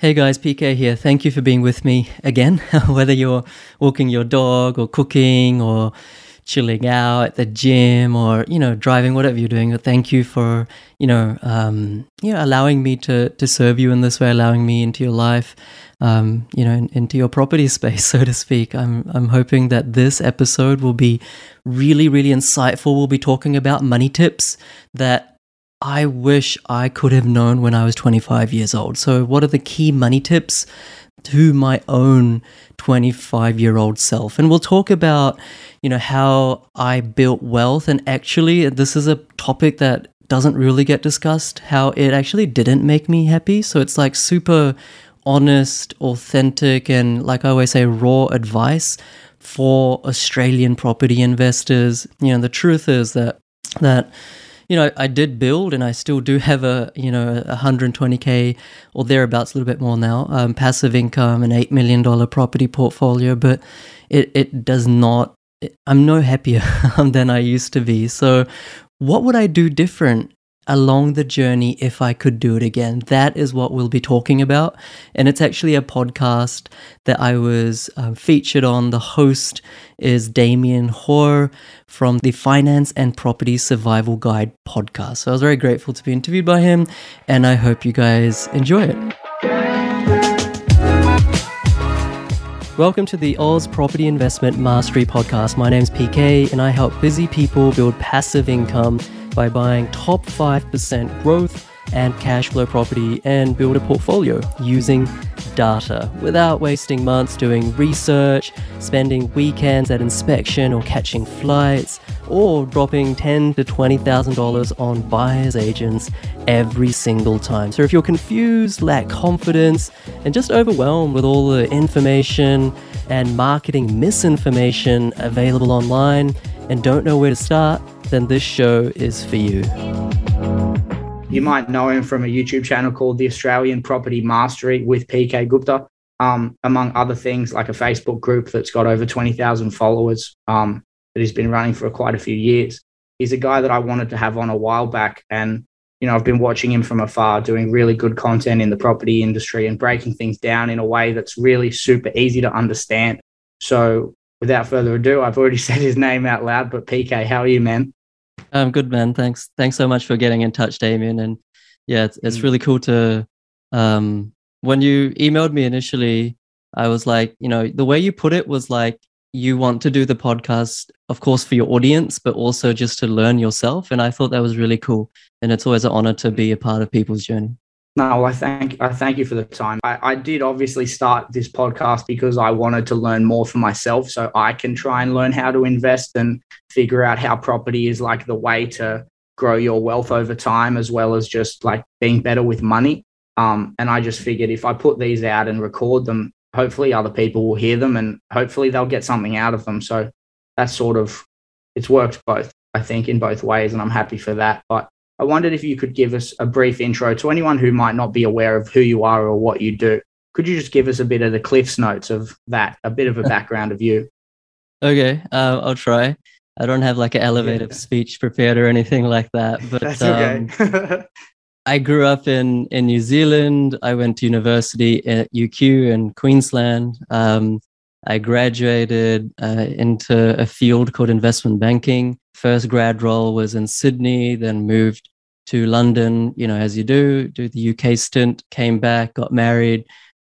Hey guys, PK here. Thank you for being with me again. Whether you're walking your dog or cooking or chilling out at the gym or you know driving, whatever you're doing, thank you for you know um, you know allowing me to to serve you in this way, allowing me into your life, um, you know, in, into your property space, so to speak. I'm I'm hoping that this episode will be really really insightful. We'll be talking about money tips that I wish I could have known when I was 25 years old. So, what are the key money tips to my own 25 year old self? And we'll talk about, you know, how I built wealth. And actually, this is a topic that doesn't really get discussed, how it actually didn't make me happy. So, it's like super honest, authentic, and like I always say, raw advice for Australian property investors. You know, the truth is that, that, you know, I did build and I still do have a, you know, 120K or thereabouts, a little bit more now, um, passive income, an $8 million property portfolio, but it, it does not, I'm no happier than I used to be. So, what would I do different along the journey if I could do it again. That is what we'll be talking about. And it's actually a podcast that I was uh, featured on. The host is Damien Hoare from the Finance and Property Survival Guide podcast. So I was very grateful to be interviewed by him, and I hope you guys enjoy it. Welcome to the Oz Property Investment Mastery Podcast. My name's PK, and I help busy people build passive income by buying top 5% growth and cash flow property and build a portfolio using data without wasting months doing research, spending weekends at inspection or catching flights, or dropping ten to twenty thousand dollars on buyers agents every single time. So if you're confused, lack confidence, and just overwhelmed with all the information and marketing misinformation available online and don't know where to start, then this show is for you. You might know him from a YouTube channel called The Australian Property Mastery with PK Gupta, um, among other things, like a Facebook group that's got over 20,000 followers um, that he's been running for quite a few years. He's a guy that I wanted to have on a while back. And, you know, I've been watching him from afar doing really good content in the property industry and breaking things down in a way that's really super easy to understand. So, without further ado, I've already said his name out loud, but PK, how are you, man? I'm good, man. Thanks. Thanks so much for getting in touch, Damien. And yeah, it's, it's mm. really cool to, um, when you emailed me initially, I was like, you know, the way you put it was like, you want to do the podcast, of course, for your audience, but also just to learn yourself. And I thought that was really cool. And it's always an honor to be a part of people's journey. No, I thank I thank you for the time. I, I did obviously start this podcast because I wanted to learn more for myself, so I can try and learn how to invest and figure out how property is like the way to grow your wealth over time, as well as just like being better with money. Um, and I just figured if I put these out and record them, hopefully other people will hear them and hopefully they'll get something out of them. So that's sort of it's worked both, I think, in both ways, and I'm happy for that. But I wondered if you could give us a brief intro to anyone who might not be aware of who you are or what you do. Could you just give us a bit of the Cliff's notes of that, a bit of a background of you? Okay, uh, I'll try. I don't have like an elevator yeah. speech prepared or anything like that, but That's okay. um, I grew up in in New Zealand. I went to university at UQ in Queensland. Um, I graduated uh, into a field called investment banking. First grad role was in Sydney, then moved to London, you know, as you do, do the UK stint, came back, got married,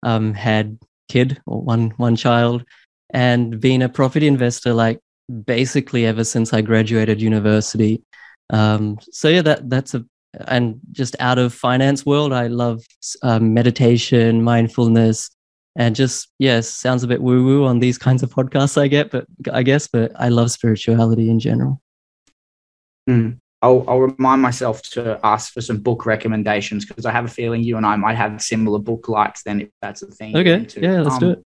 um, had kid or one one child, and being a property investor like basically ever since I graduated university. Um, so yeah, that that's a and just out of finance world, I love um, meditation, mindfulness, and just yes sounds a bit woo woo on these kinds of podcasts i get but i guess but i love spirituality in general mm. I'll, I'll remind myself to ask for some book recommendations because i have a feeling you and i might have similar book likes then if that's the thing okay yeah let's um, do it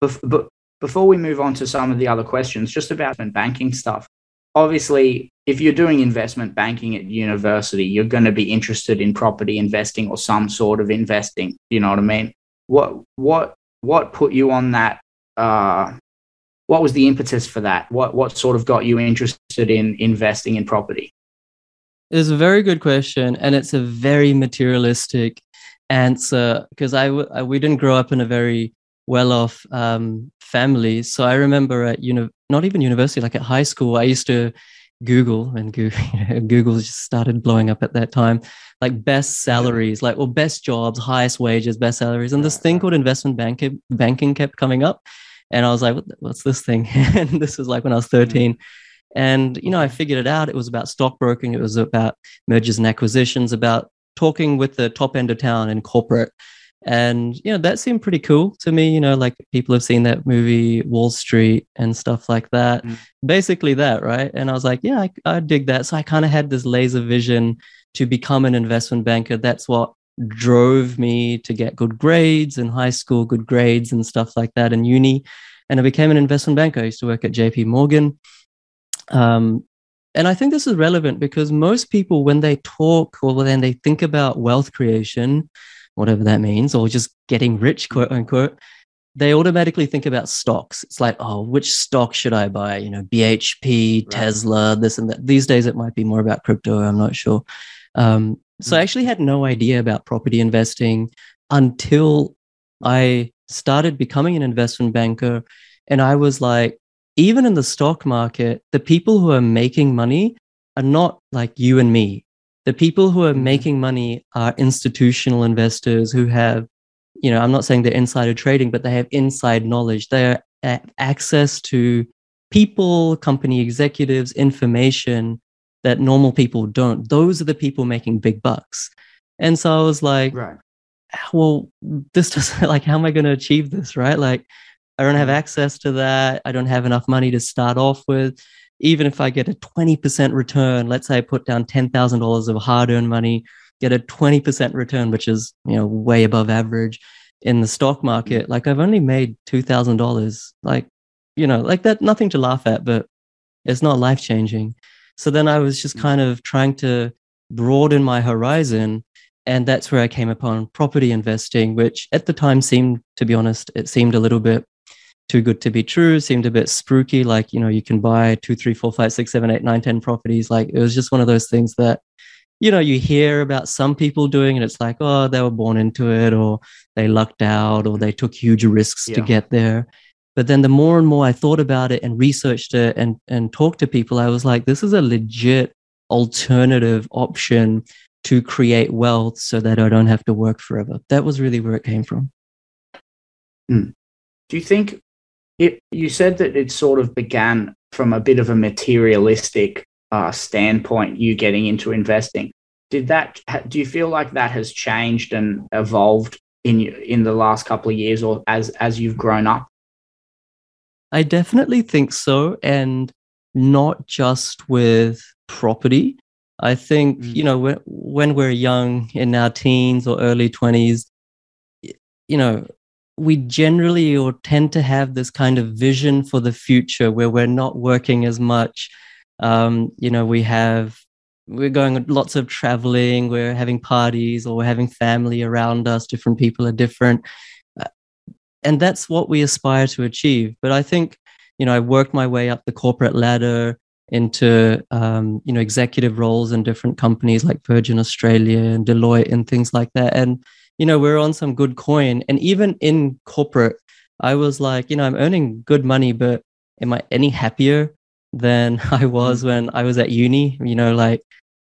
but, but before we move on to some of the other questions just about banking stuff obviously if you're doing investment banking at university you're going to be interested in property investing or some sort of investing you know what i mean what what what put you on that? Uh, what was the impetus for that? What what sort of got you interested in investing in property? It's a very good question, and it's a very materialistic answer because I, I we didn't grow up in a very well off um, family. So I remember at uni- not even university, like at high school, I used to Google and Google, Google just started blowing up at that time, like best salaries, like well, best jobs, highest wages, best salaries, and this thing called investment banking banking kept coming up, and I was like, what's this thing? and this was like when I was thirteen, and you know I figured it out. It was about stockbroking. It was about mergers and acquisitions, about talking with the top end of town in corporate and you know that seemed pretty cool to me you know like people have seen that movie wall street and stuff like that. Mm. basically that right? And i was like yeah i, I dig that. So i kind of had this laser vision to become an investment banker. That's what drove me to get good grades in high school good grades and stuff like that in uni. And i became an investment banker. I used to work at jp morgan. Um, and i think this is relevant because most people when they talk or when they think about wealth creation whatever that means, or just getting rich, quote unquote, they automatically think about stocks. It's like, oh, which stock should I buy? You know, BHP, right. Tesla, this and that. These days, it might be more about crypto. I'm not sure. Um, so I hmm. actually had no idea about property investing until I started becoming an investment banker. And I was like, even in the stock market, the people who are making money are not like you and me the people who are mm-hmm. making money are institutional investors who have you know i'm not saying they're insider trading but they have inside knowledge they have access to people company executives information that normal people don't those are the people making big bucks and so i was like right. well this doesn't like how am i going to achieve this right like i don't have mm-hmm. access to that i don't have enough money to start off with even if I get a 20% return, let's say I put down $10,000 of hard earned money, get a 20% return, which is, you know, way above average in the stock market, like I've only made $2,000. Like, you know, like that, nothing to laugh at, but it's not life changing. So then I was just mm. kind of trying to broaden my horizon. And that's where I came upon property investing, which at the time seemed, to be honest, it seemed a little bit too good to be true seemed a bit spooky like you know you can buy two three four five six seven eight nine ten properties like it was just one of those things that you know you hear about some people doing and it's like oh they were born into it or they lucked out or they took huge risks yeah. to get there but then the more and more i thought about it and researched it and and talked to people i was like this is a legit alternative option to create wealth so that i don't have to work forever that was really where it came from mm. do you think it, you said that it sort of began from a bit of a materialistic uh, standpoint, you getting into investing. Did that? Do you feel like that has changed and evolved in in the last couple of years, or as as you've grown up? I definitely think so, and not just with property. I think mm. you know when, when we're young in our teens or early twenties, you know we generally or tend to have this kind of vision for the future where we're not working as much. Um, you know, we have we're going lots of traveling, we're having parties, or we're having family around us. Different people are different, uh, and that's what we aspire to achieve. But I think, you know, I worked my way up the corporate ladder into um, you know executive roles in different companies like Virgin Australia and Deloitte and things like that, and you know, we're on some good coin. And even in corporate, I was like, you know, I'm earning good money, but am I any happier than I was mm. when I was at uni? You know, like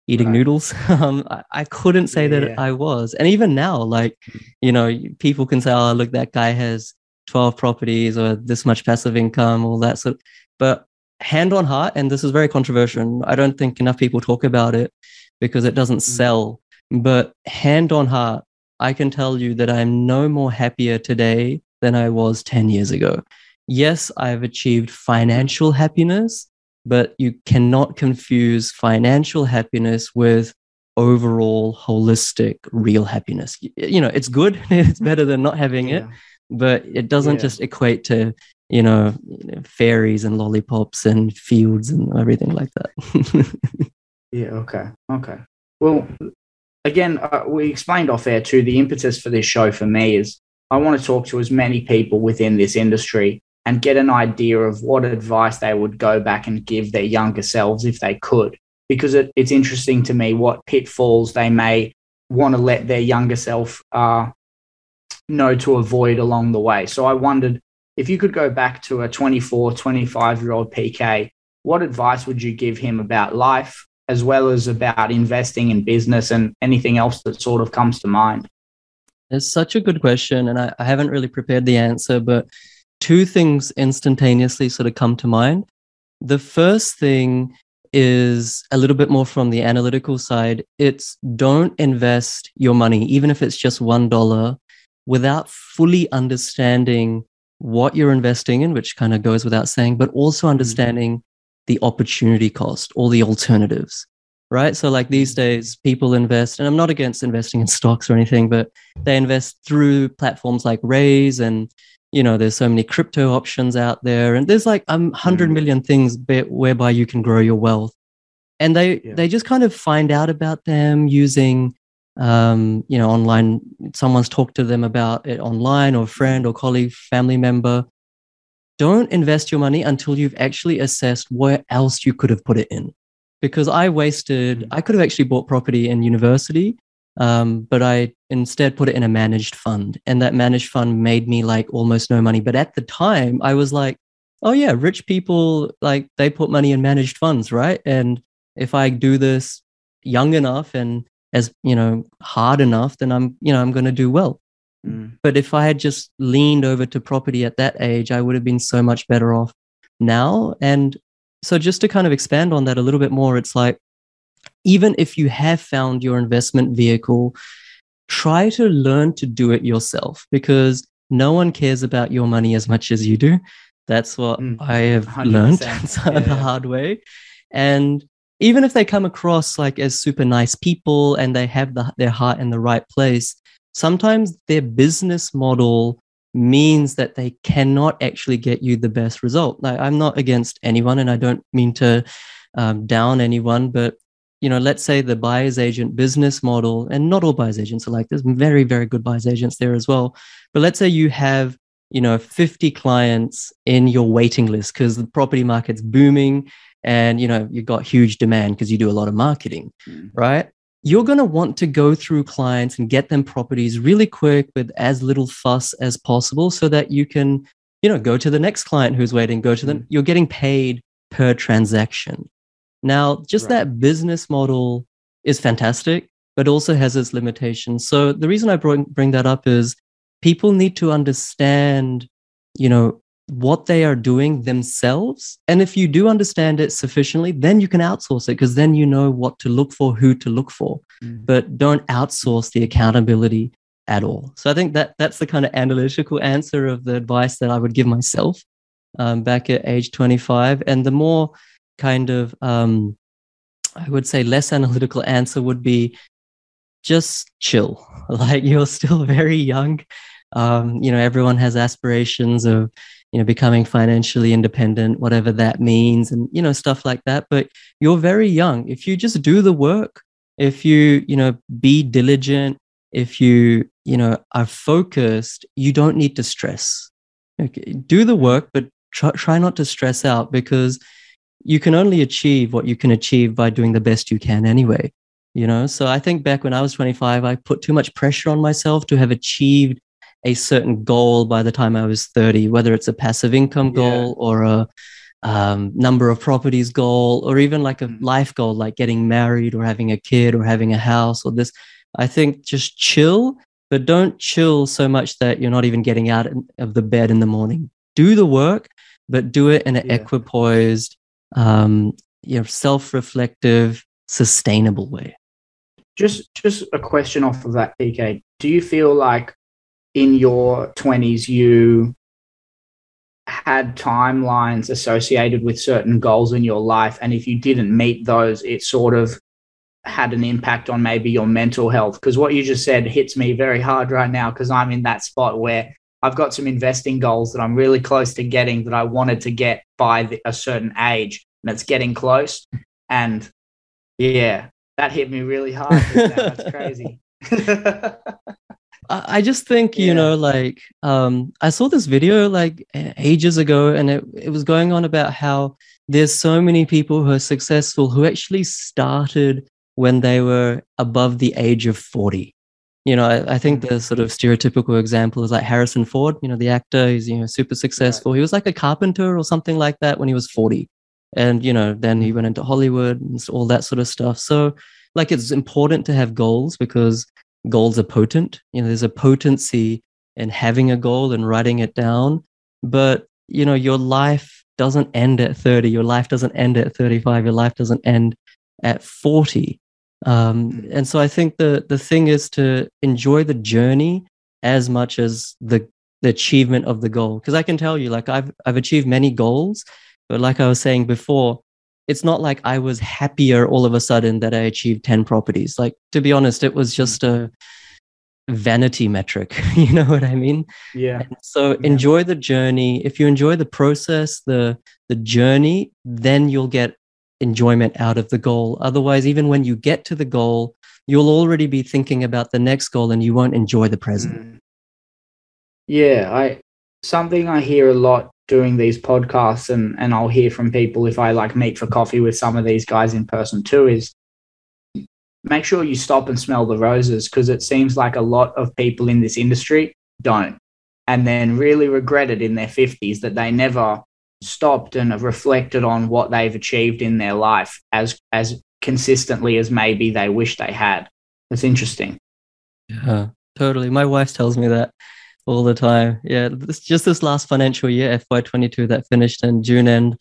eating right. noodles. um, I, I, couldn't say yeah. that I was. And even now, like, you know, people can say, oh, look, that guy has 12 properties or this much passive income, all that sort. Of, but hand on heart, and this is very controversial. I don't think enough people talk about it because it doesn't mm. sell. But hand on heart, I can tell you that I'm no more happier today than I was 10 years ago. Yes, I've achieved financial happiness, but you cannot confuse financial happiness with overall holistic real happiness. You know, it's good, it's better than not having yeah. it, but it doesn't yeah. just equate to, you know, fairies and lollipops and fields and everything like that. yeah, okay. Okay. Well, again, uh, we explained off air too. The impetus for this show for me is I want to talk to as many people within this industry and get an idea of what advice they would go back and give their younger selves if they could. Because it, it's interesting to me what pitfalls they may want to let their younger self uh, know to avoid along the way. So I wondered if you could go back to a 24, 25 year old PK, what advice would you give him about life as well as about investing in business and anything else that sort of comes to mind? It's such a good question, and I, I haven't really prepared the answer, but two things instantaneously sort of come to mind. The first thing is a little bit more from the analytical side. It's don't invest your money, even if it's just $1, without fully understanding what you're investing in, which kind of goes without saying, but also mm. understanding the opportunity cost or the alternatives right? So, like these days, people invest, and I'm not against investing in stocks or anything, but they invest through platforms like Raiz, and you know, there's so many crypto options out there, and there's like a um, hundred mm. things be- whereby you can grow your wealth, and they yeah. they just kind of find out about them using. Um, you know, online, someone's talked to them about it online, or friend, or colleague, family member. Don't invest your money until you've actually assessed where else you could have put it in because I wasted, mm. I could have actually bought property in university, um, but I instead put it in a managed fund. And that managed fund made me like almost no money. But at the time, I was like, oh, yeah, rich people, like they put money in managed funds, right? And if I do this young enough and as, you know, hard enough, then I'm, you know, I'm going to do well. Mm. But if I had just leaned over to property at that age, I would have been so much better off now. And so just to kind of expand on that a little bit more, it's like even if you have found your investment vehicle, try to learn to do it yourself because no one cares about your money as much as you do. That's what mm, I have 100%. learned yeah. the hard way. And even if they come across like as super nice people and they have the, their heart in the right place, sometimes their business model means that they cannot actually get you the best result. Like, I'm not against anyone, and I don't mean to um, down anyone, but you know, let's say the buyer's agent business model, and not all buyer's agents are like this. Very, very good buyer's agents there as well. But let's say you have, you know, 50 clients in your waiting list because the property market's booming, and you know you've got huge demand because you do a lot of marketing, mm. right? You're going to want to go through clients and get them properties really quick with as little fuss as possible so that you can you know go to the next client who's waiting go to them mm. you're getting paid per transaction now just right. that business model is fantastic but also has its limitations so the reason i bring, bring that up is people need to understand you know what they are doing themselves. And if you do understand it sufficiently, then you can outsource it because then you know what to look for, who to look for. Mm. But don't outsource the accountability at all. So I think that that's the kind of analytical answer of the advice that I would give myself um, back at age 25. And the more kind of, um, I would say, less analytical answer would be just chill. Like you're still very young. Um, you know, everyone has aspirations of you know becoming financially independent whatever that means and you know stuff like that. But you're very young. If you just do the work if you you know be diligent if you you know are focused you don't need to stress. Okay do the work but try, try not to stress out because you can only achieve what you can achieve by doing the best you can anyway you know? So i think back when i was 25 i put too much pressure on myself to have achieved a certain goal by the time I was 30, whether it's a passive income goal yeah. or a um, number of properties goal, or even like a mm. life goal, like getting married or having a kid or having a house or this. I think just chill, but don't chill so much that you're not even getting out of the bed in the morning. Do the work, but do it in an yeah. equipoised, um, you know, self-reflective, sustainable way. Just, just a question off of that, PK. Do you feel like in your 20s you had timelines associated with certain goals in your life and if you didn't meet those it sort of had an impact on maybe your mental health. Because what you just said hits me very hard right now because i'm in that spot where i've got some investing goals that i'm really close to getting that i wanted to get by the, a certain age and it's getting close. And yeah that hit me really hard. That's crazy I just think, you know, like um, I saw this video like ages ago, and it, it was going on about how there's so many people who are successful who actually started when they were above the age of 40 you know, I, I, think the sort of stereotypical example is like Harrison Ford, you know, the actor, he's, you know, super successful. He was like a carpenter or something like that when he was 40. And, you know, then he went into Hollywood and all that sort of stuff. So, like, it's important to have goals because goals are potent. You know, there's a potency in having a goal and writing it down. But, you know, your life doesn't end at 30. Your life doesn't end at 35. Your life doesn't end at 40. Um, hmm. and so I think the the thing is to enjoy the journey as much as the the achievement of the goal. Because I can tell you, like I've I've achieved many goals, but like I was saying before, it's not like I was happier all of a sudden that I achieved 10 properties. Like to be honest, it was just a vanity metric. you know what I mean? Yeah. And so yeah. enjoy the journey. If you enjoy the process, the the journey, then you'll get enjoyment out of the goal. Otherwise, even when you get to the goal, you'll already be thinking about the next goal and you won't enjoy the present. Mm. Yeah, I something I hear a lot doing these podcasts and and I'll hear from people if I like meet for coffee with some of these guys in person too is make sure you stop and smell the roses because it seems like a lot of people in this industry don't and then really regret it in their 50s that they never stopped and have reflected on what they've achieved in their life as as consistently as maybe they wish they had. That's interesting. Yeah, totally. My wife tells me that all the time. Yeah, this, just this last financial year, FY22, that finished in June end.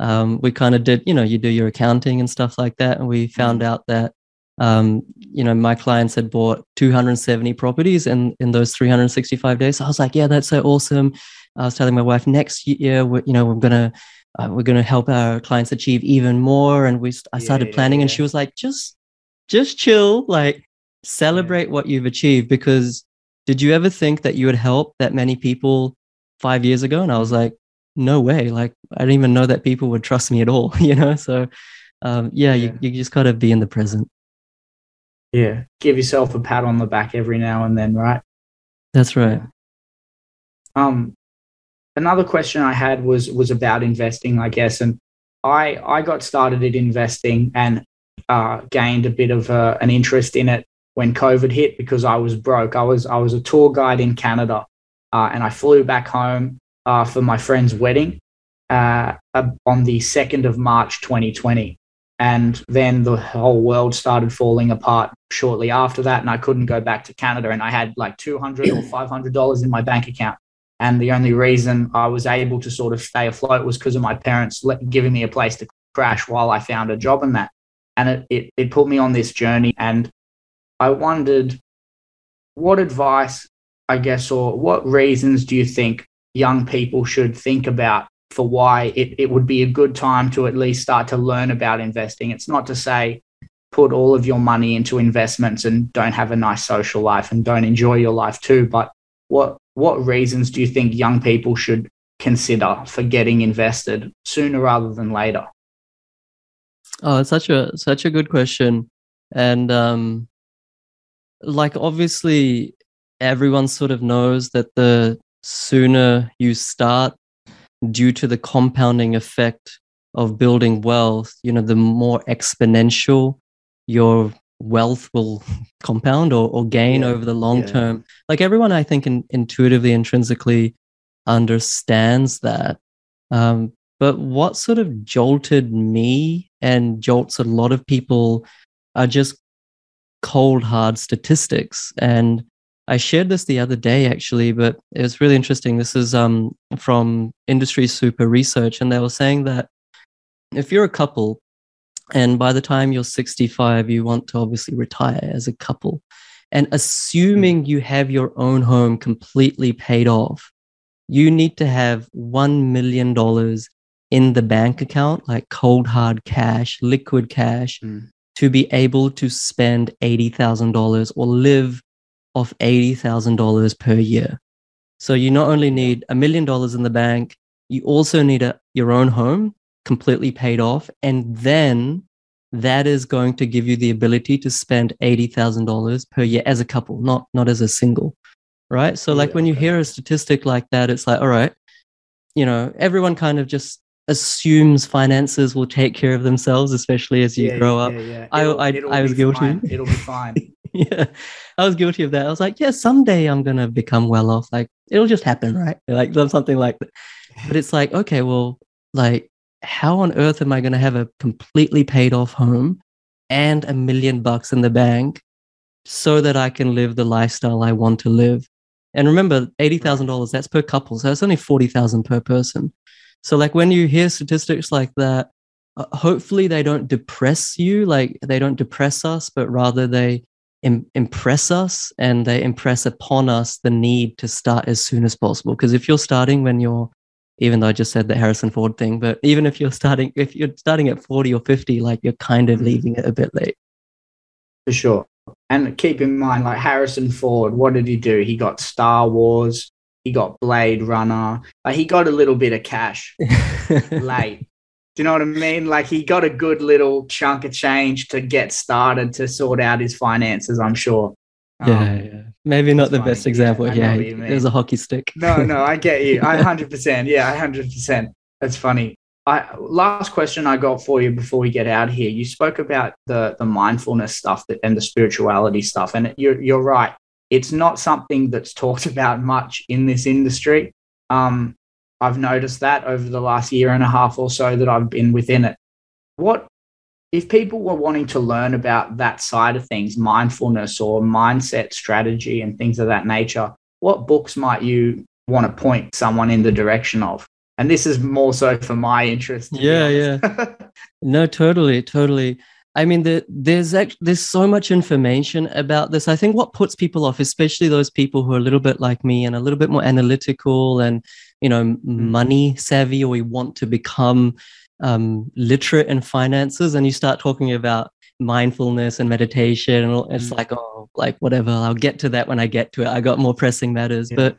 Um, we kind of did, you know, you do your accounting and stuff like that, and we found mm. out that, um, you know, my clients had bought 270 properties in in those 365 days. So I was like, yeah, that's so awesome. I was telling my wife next year, we're, you know, we're gonna uh, we're gonna help our clients achieve even more. And we I started yeah, planning, yeah, yeah. and she was like, just just chill, like celebrate what you've achieved. Because did you ever think that you would help that many people five years ago? And I was like, no way. Like I didn't even know that people would trust me at all. You know, so um, yeah, You, you just gotta be in the present. Yeah, give yourself a pat on the back every now and then, right? That's right. Um, another question I had was was about investing, I guess, and I I got started at investing and uh, gained a bit of a, an interest in it when COVID hit because I was broke. I was I was a tour guide in Canada, uh, and I flew back home uh, for my friend's wedding uh, on the second of March, 2020. And then the whole world started falling apart shortly after that, and I couldn't go back to Canada. And I had like two hundred or five hundred dollars in my bank account. And the only reason I was able to sort of stay afloat was because of my parents giving me a place to crash while I found a job in that. And it, it, it put me on this journey. And I wondered what advice, I guess, or what reasons do you think young people should think about for why it, it would be a good time to at least start to learn about investing? It's not to say put all of your money into investments and don't have a nice social life and don't enjoy your life too, but what what reasons do you think young people should consider for getting invested sooner rather than later? Oh, it's such a such a good question, and um, like obviously everyone sort of knows that the sooner you start, due to the compounding effect of building wealth, you know, the more exponential your wealth will compound or, or gain yeah. over the long yeah. term. Like everyone, I think, in, intuitively, intrinsically understands that. Um, but what sort of jolted me and jolts a lot of people are just cold, hard statistics. And I shared this the other day, actually, but it was really interesting. This is um, from Industry Super Research, and they were saying that if you're a couple and by the time you're 65, you want to obviously retire as a couple. And assuming you have your own home completely paid off, you need to have $1 million in the bank account, like cold hard cash, liquid cash, mm. To be able to spend $80,000 or live off $80,000 per year. So you not only need a million dollars in the bank, you also need a, your own home completely paid off. And then that is going to give you the ability to spend $80,000 per year as a couple, not, not as a single. Right. So, like yeah, when you hear a statistic like that, it's like, all right, you know, everyone kind of just assumes finances will take care of themselves, especially as you Yeah, grow up. yeah, yeah. I- I- I was guilty. fine. It'll be fine. yeah, I was guilty of that. I was like, yeah, someday I'm gonna become well off. Like it'll just happen, right? Like something like that. But it's like, okay, well, like how on earth am I gonna have a completely paid off home and a million bucks in the bank so that I can live the lifestyle I want to live? And remember, eighty thousand dollars that's per couple, so that's only forty thousand per person. So like when you hear statistics like that, uh, hopefully they don't depress you, like they don't depress us, but rather they Im- impress us and they impress upon us the need to start as soon as possible. Because if you're starting when you're, even though I just said the Harrison Ford thing, but even if you're starting, if you're starting at 40 or 50, like you're kind of Mhm. leaving it a bit late. For sure. And keep in mind, like Harrison Ford, what did he do? He got Star Wars, he got Blade Runner, like he got a little bit of cash late. Do you know what I mean? Like he got a good little chunk of change to get started to sort out his finances, I'm sure. Um, yeah, yeah. Maybe not the funny. best example. Yeah, I Yeah, know what you it was a hockey stick. no, no, I get you. I hundred percent. Yeah, I hundred percent. That's funny. I last question I got for you before we get out here. You spoke about the the mindfulness stuff that, and the spirituality stuff, and you're you're right. It's not something that's talked about much in this industry. Um, I've noticed that over the last year and a half or so that I've been within it. What if people were wanting to learn about that side of things, mindfulness or mindset strategy and things of that nature? What books might you want to point someone in the direction of? And this is more so for my interest. Yeah, Yeah. No, totally, totally. I mean, the, there's actually there's so much information about this. I think what puts people off, especially those people who are a little bit like me and a little bit more analytical and you know m- money savvy, or we want to become um, literate in finances, and you start talking about mindfulness and meditation, and all, it's Mm. like, oh, like whatever. I'll get to that when I get to it. I got more pressing matters, Yeah. but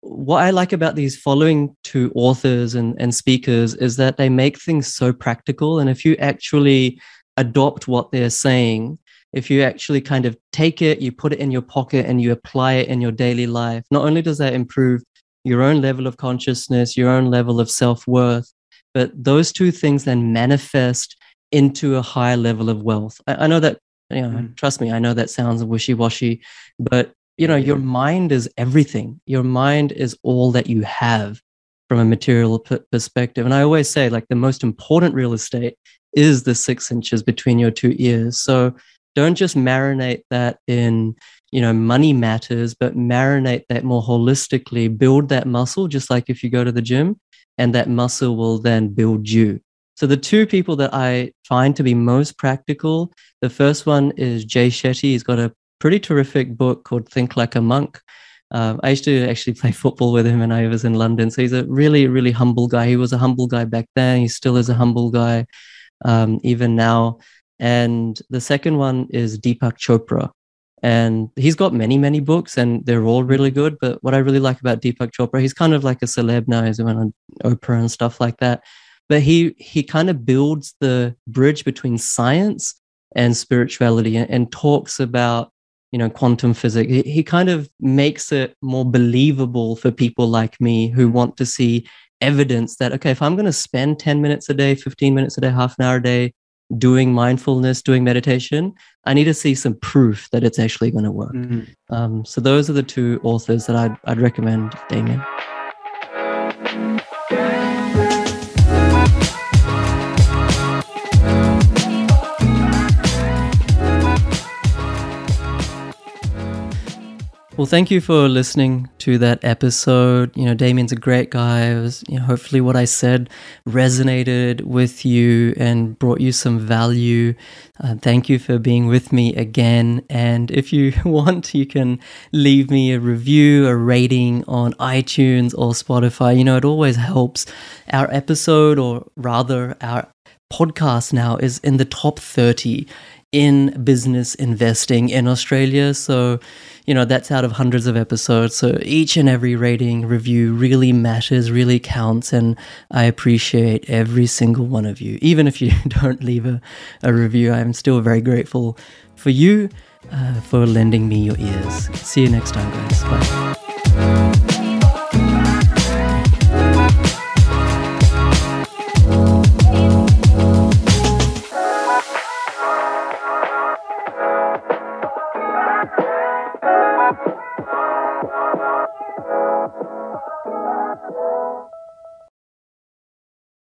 what I like about these following two authors and, and speakers is that they make things so practical. And if you actually adopt what they're saying, if you actually kind of take it, you put it in your pocket and you apply it in your daily life, not only does that improve your own level of consciousness, your own level of self worth, but those two things then manifest into a higher level of wealth. I, I know that, you know, Mm. trust me, I know that sounds wishy washy, but you know, your mind is everything. Your mind is all that you have from a material p- perspective. And I always say, like, the most important real estate is the six inches between your two ears. So don't just marinate that in, you know, money matters, but marinate that more holistically, build that muscle, just like if you go to the gym, and that muscle will then build you. So the two people that I find to be most practical, the first one is Jay Shetty. He's got a pretty terrific book called Think Like a Monk. Um, I used to actually play football with him when I was in London. So he's a really, really humble guy. He was a humble guy back then. He still is a humble guy, um, even now. And the second one is Deepak Chopra. And he's got many, many books, and they're all really good. But what I really like about Deepak Chopra, he's kind of like a celeb now. He's went on Oprah and stuff like that. But he he kind of builds the bridge between science and spirituality and, and talks about you know quantum physics he, he kind of makes it more believable for people like me who want to see evidence that okay if i'm going to spend 10 minutes a day 15 minutes a day half an hour a day doing mindfulness doing meditation i need to see some proof that it's actually going to work Mhm. um, so those are the two authors that i'd, I'd recommend damien Well, thank you for listening to that episode. You know, Damien's a great guy. Was, you know, hopefully what I said resonated with you and brought you some value. Uh, thank you for being with me again. And if you want, you can leave me a review, a rating on iTunes or Spotify. You know, it always helps. Our episode, or rather, our podcast now is in the top 30 in business investing in Australia. So, you know, that's out of hundreds of episodes. So each and every rating review really matters, really counts. And I appreciate every single one of you. Even if you don't leave a, a review, I'm still very grateful for you uh, for lending me your ears. See you next time, guys. Bye.